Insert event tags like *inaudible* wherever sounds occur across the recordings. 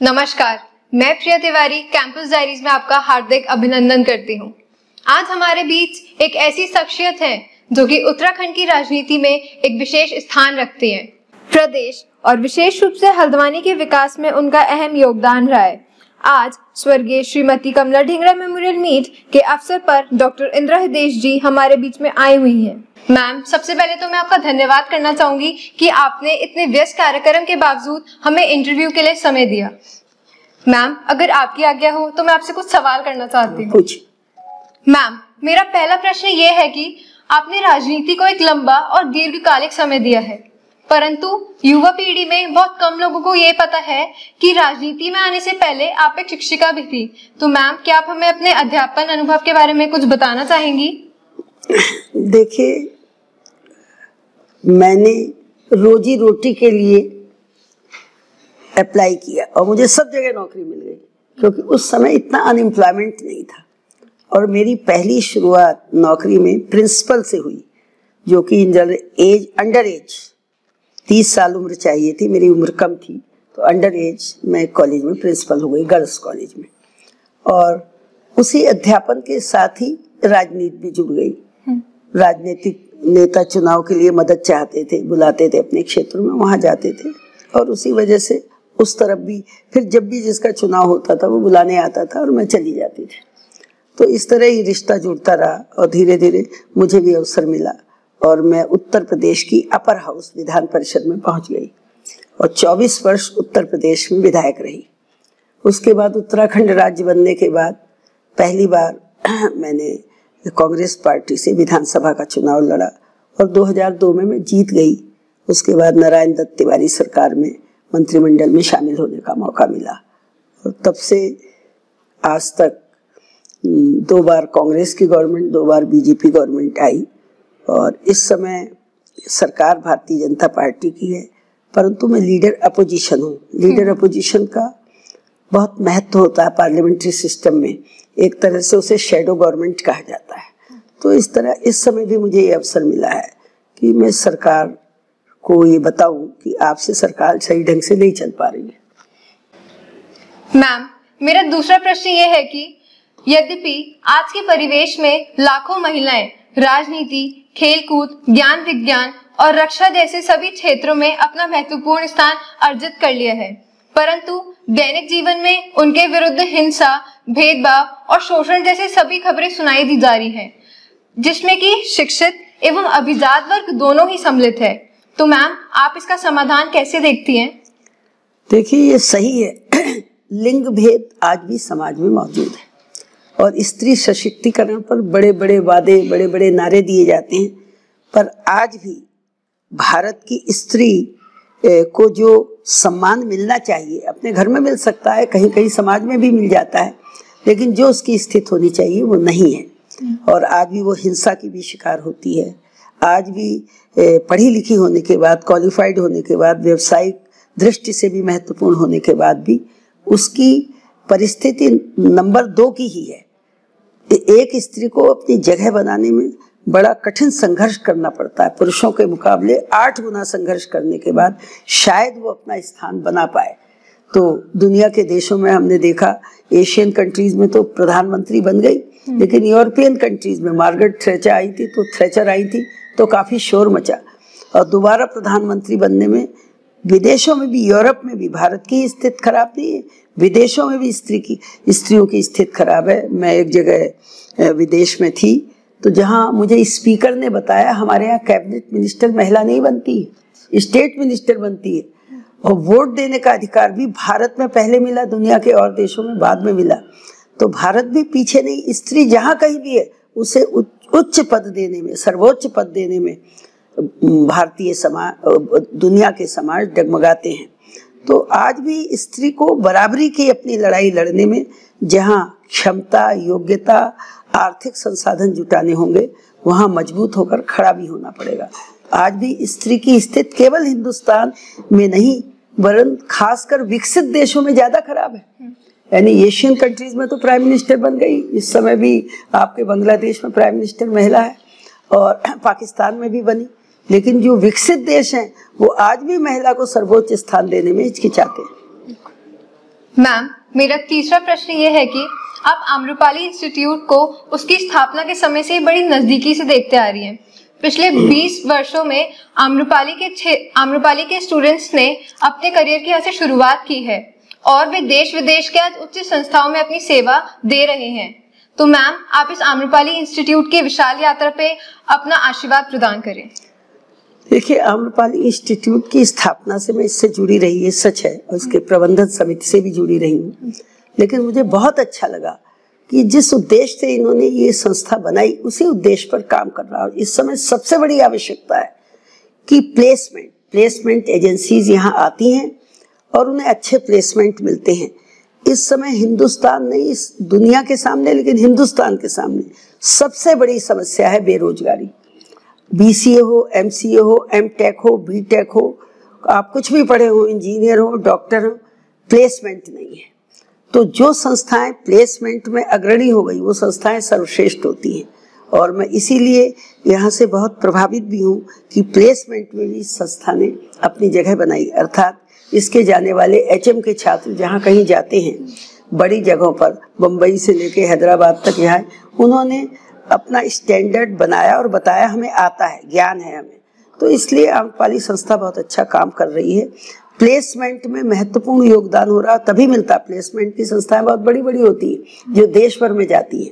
नमस्कार, मैं प्रिया Tiwari campus diaries में आपका हार्दिक अभिनंदन करती हूँ। आज हमारे बीच एक ऐसी शख्सियत है जो कि उत्तराखंड की राजनीति में एक विशेष स्थान रखती है। प्रदेश, और विशेष रूप से हल्द्वानी के विकास में उनका अहम योगदान रहा है। आज स्वर्गीय श्रीमती कमला ढिंगरा मेमोरियल मीट के अवसर पर डॉक्टर इंदिरा हृदेश जी हमारे बीच में आई हुई हैं। मैम सबसे पहले तो मैं आपका धन्यवाद करना चाहूँगी कि आपने इतने व्यस्त कार्यक्रम के बावजूद हमें इंटरव्यू के लिए समय दिया। मैम अगर आपकी आज्ञा हो तो मैं आपसे कुछ सवाल करना चाहती हूँ। कुछ मैम मेरा पहला प्रश्न ये है कि आपने राजनीति को एक लंबा और दीर्घकालिक समय दिया है। परंतु युवा पीढ़ी में बहुत कम लोगों को ये पता है कि राजनीति में आने से पहले आप एक शिक्षिका भी थी। तो मैम, क्या आप हमें अपने अध्यापन अनुभव के बारे में कुछ बताना चाहेंगी? देखिए, मैंने रोजी रोटी के लिए अप्लाई किया और मुझे सब जगह नौकरी मिल गई, क्योंकि उस समय इतना अनएम्प्लॉयमेंट नहीं था। और मेरी पहली शुरुआत नौकरी में प्रिंसिपल से हुई, जो कि इंडर एज अंडर एज तीस साल उम्र चाहिए थी मेरी उम्र कम थी तो अंडर एज मैं कॉलेज में प्रिंसिपल हो गई गर्ल्स कॉलेज में। और उसी अध्यापन के साथ ही राजनीति भी जुड़ गई। राजनीतिक नेता चुनाव के लिए मदद चाहते थे बुलाते थे अपने क्षेत्र में वहाँ जाते थे। और उसी वजह से उस तरफ़ भी फिर जब भी जिसका चुनाव होता था वो बुलाने आता था और मैं चली जाती थी। तो इस तरह ही रिश्ता जुड़ता रहा और धीरे धीरे मुझे भी अवसर मिला। और मैं उत्तर प्रदेश की अपर हाउस विधान परिषद में पहुँच गई और 24 वर्ष उत्तर प्रदेश में विधायक रही। उसके बाद उत्तराखंड राज्य बनने के बाद पहली बार *clears throat* मैंने कांग्रेस पार्टी से विधानसभा का चुनाव लड़ा और 2002 में मैं जीत गई। उसके बाद नारायण दत्त तिवारी सरकार में मंत्रिमंडल में शामिल होने का मौका मिला और तब से आज तक दो बार कांग्रेस की गवर्नमेंट, दो बार बीजेपी गवर्नमेंट आई। और इस समय सरकार भारतीय जनता पार्टी की है परंतु मैं लीडर अपोजिशन हूँ। लीडर अपोजिशन का बहुत महत्व होता है पार्लियामेंट्री सिस्टम में। एक तरह से उसे शेडो गवर्नमेंट कहा जाता है। तो इस तरह इस समय भी मुझे ये अवसर मिला है कि मैं सरकार को ये बताऊँ कि आपसे सरकार सही ढंग से नहीं चल पा रही है। मैम मेरा दूसरा प्रश्न ये है कि यद्यपि आज के परिवेश में लाखों महिलाएँ राजनीति खेलकूद ज्ञान विज्ञान और रक्षा जैसे सभी क्षेत्रों में अपना महत्वपूर्ण स्थान अर्जित कर लिया है। परंतु दैनिक जीवन में उनके विरुद्ध हिंसा भेदभाव और शोषण जैसे सभी खबरें सुनाई दी जा रही हैं, जिसमें कि शिक्षित एवं अभिजात वर्ग दोनों ही सम्मिलित है। तो मैम आप इसका समाधान कैसे देखती हैं? देखिए ये सही है। *clears throat* लिंग भेद आज भी समाज में मौजूद है। और स्त्री सशक्तिकरण पर बड़े बड़े वादे बड़े बड़े नारे दिए जाते हैं। पर आज भी भारत की स्त्री को जो सम्मान मिलना चाहिए, अपने घर में मिल सकता है कहीं कहीं समाज में भी मिल जाता है, लेकिन जो उसकी स्थिति होनी चाहिए, वो नहीं है। और आज भी वो हिंसा की भी शिकार होती है। आज भी पढ़ी लिखी होने के बाद क्वालिफाइड होने के बाद, व्यवसायिक दृष्टि से भी महत्वपूर्ण होने के बाद भी, उसकी परिस्थिति नंबर दो की ही है। एक स्त्री को अपनी जगह बनाने में बड़ा कठिन संघर्ष करना पड़ता है। पुरुषों के मुकाबले आठ गुना संघर्ष करने के बाद शायद वो अपना स्थान बना पाए। तो दुनिया के देशों में हमने देखा एशियन कंट्रीज़ में तो प्रधानमंत्री बन गई लेकिन यूरोपियन कंट्रीज़ में मार्गरेट थ्रेचर आई थी तो थ्रेचर आई थी तो काफ़ी शोर मचा। और दोबारा प्रधानमंत्री बनने में विदेशों में भी, यूरोप में भी, भारत की स्थिति खराब नहीं है। विदेशों में भी स्त्री की, स्त्रियों की स्थिति खराब है। मैं एक जगह विदेश में थी तो जहाँ मुझे स्पीकर ने बताया, हमारे यहाँ कैबिनेट मिनिस्टर महिला नहीं बनती है, स्टेट मिनिस्टर बनती है। और वोट देने का अधिकार भी भारत में पहले मिला, दुनिया के और देशों में बाद में मिला। तो भारत भी पीछे नहीं, स्त्री जहाँ कहीं भी है, उसे उच्च पद देने में, सर्वोच्च पद देने में भारतीय समाज दुनिया के समाज डगमगाते हैं। तो आज भी स्त्री को बराबरी की अपनी लड़ाई लड़ने में जहाँ क्षमता, योग्यता, आर्थिक संसाधन जुटाने होंगे, वहाँ मज़बूत होकर खड़ा भी होना पड़ेगा। आज भी स्त्री की स्थिति केवल हिंदुस्तान में नहीं, वरन खासकर विकसित देशों में ज़्यादा खराब है। यानी एशियन कंट्रीज़ में तो प्राइम मिनिस्टर बन गई, इस समय भी आपके बांग्लादेश में प्राइम मिनिस्टर महिला है और पाकिस्तान में भी बनी। लेकिन जो विकसित देश हैं वो आज भी महिला को सर्वोच्च स्थान देने में हिचकिचाते हैं। मैम मेरा तीसरा प्रश्न ये है कि आप आम्रपाली इंस्टीट्यूट को उसकी स्थापना के समय से बड़ी नजदीकी से देखते आ रही हैं। पिछले 20 वर्षों में आम्रपाली के आम्रपाली के स्टूडेंट्स ने अपने करियर की यहाँ से शुरुआत की है और वे देश विदेश के आज उच्च संस्थाओं में अपनी सेवा दे रहे हैं। तो मैम आप इस आम्रपाली इंस्टीट्यूट की विशाल यात्रा पे अपना आशीर्वाद प्रदान करें। देखिए आम्रपाली इंस्टीट्यूट की स्थापना से मैं इससे जुड़ी रही है सच है, और इसके प्रबंधन समिति से भी जुड़ी रही हूँ। लेकिन मुझे बहुत अच्छा लगा कि जिस उद्देश्य से इन्होंने ये संस्था बनाई, उसी उद्देश्य पर काम कर रहा है। इस समय सबसे बड़ी आवश्यकता है कि प्लेसमेंट प्लेसमेंट एजेंसीज यहाँ आती हैं और उन्हें अच्छे प्लेसमेंट मिलते हैं। इस समय हिंदुस्तान नहीं दुनिया के सामने, लेकिन हिंदुस्तान के सामने सबसे बड़ी समस्या है बेरोजगारी। बी सी ए हो एम सी ए हो एम टेक हो बी टेक हो, आप कुछ भी पढ़े हो इंजीनियर हो डॉक्टर हो प्लेसमेंट नहीं है। तो जो संस्थाएँ प्लेसमेंट में अग्रणी हो गई, वो संस्थाएँ सर्वश्रेष्ठ होती हैं। और मैं इसीलिए यहाँ से बहुत प्रभावित भी हूँ कि प्लेसमेंट में भी संस्था ने अपनी जगह बनाई। अर्थात इसके जाने वाले एचएम के छात्र जहाँ कहीं जाते हैं, बड़ी जगहों पर बम्बई से लेके हैदराबाद तक यहाँ, उन्होंने अपना स्टैंडर्ड बनाया और बताया हमें आता है, ज्ञान है हमें। तो इसलिए आम्रपाली संस्था बहुत अच्छा काम कर रही है। प्लेसमेंट में महत्वपूर्ण योगदान हो रहा तभी मिलता है। प्लेसमेंट की संस्थाएँ बहुत बड़ी बड़ी होती है, जो देश भर में जाती है।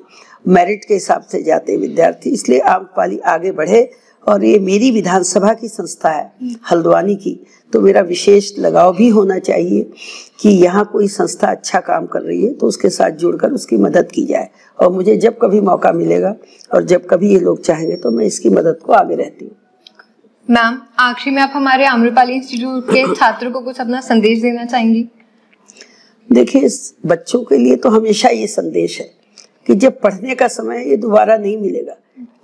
मेरिट के हिसाब से जाते हैं विद्यार्थी, इसलिए आंकपाली आगे बढ़े। और ये मेरी विधानसभा की संस्था है हल्द्वानी की। तो मेरा विशेष लगाव भी होना चाहिए कि यहाँ कोई संस्था अच्छा काम कर रही है तो उसके साथ जुड़कर उसकी मदद की जाए। और मुझे जब कभी मौका मिलेगा और जब कभी ये लोग चाहेंगे तो मैं इसकी मदद को आगे रहती हूँ। मैम आखिरी में आप हमारे आम्रपाली इंस्टीट्यूट के छात्रों को कुछ अपना संदेश देना चाहेंगी? देखिए बच्चों के लिए तो हमेशा ये संदेश है कि जब पढ़ने का समय ये दोबारा नहीं मिलेगा।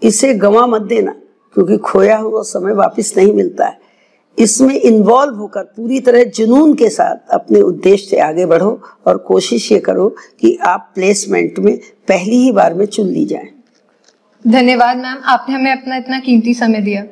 इसे गवा मत देना। क्योंकि खोया हुआ समय वापस नहीं मिलता है। इसमें इन्वॉल्व होकर, पूरी तरह जुनून के साथ अपने उद्देश्य से आगे बढ़ो और कोशिश ये करो कि आप प्लेसमेंट में पहली ही बार में चुन ली जाए। धन्यवाद मैम, आपने हमें अपना इतना कीमती समय दिया।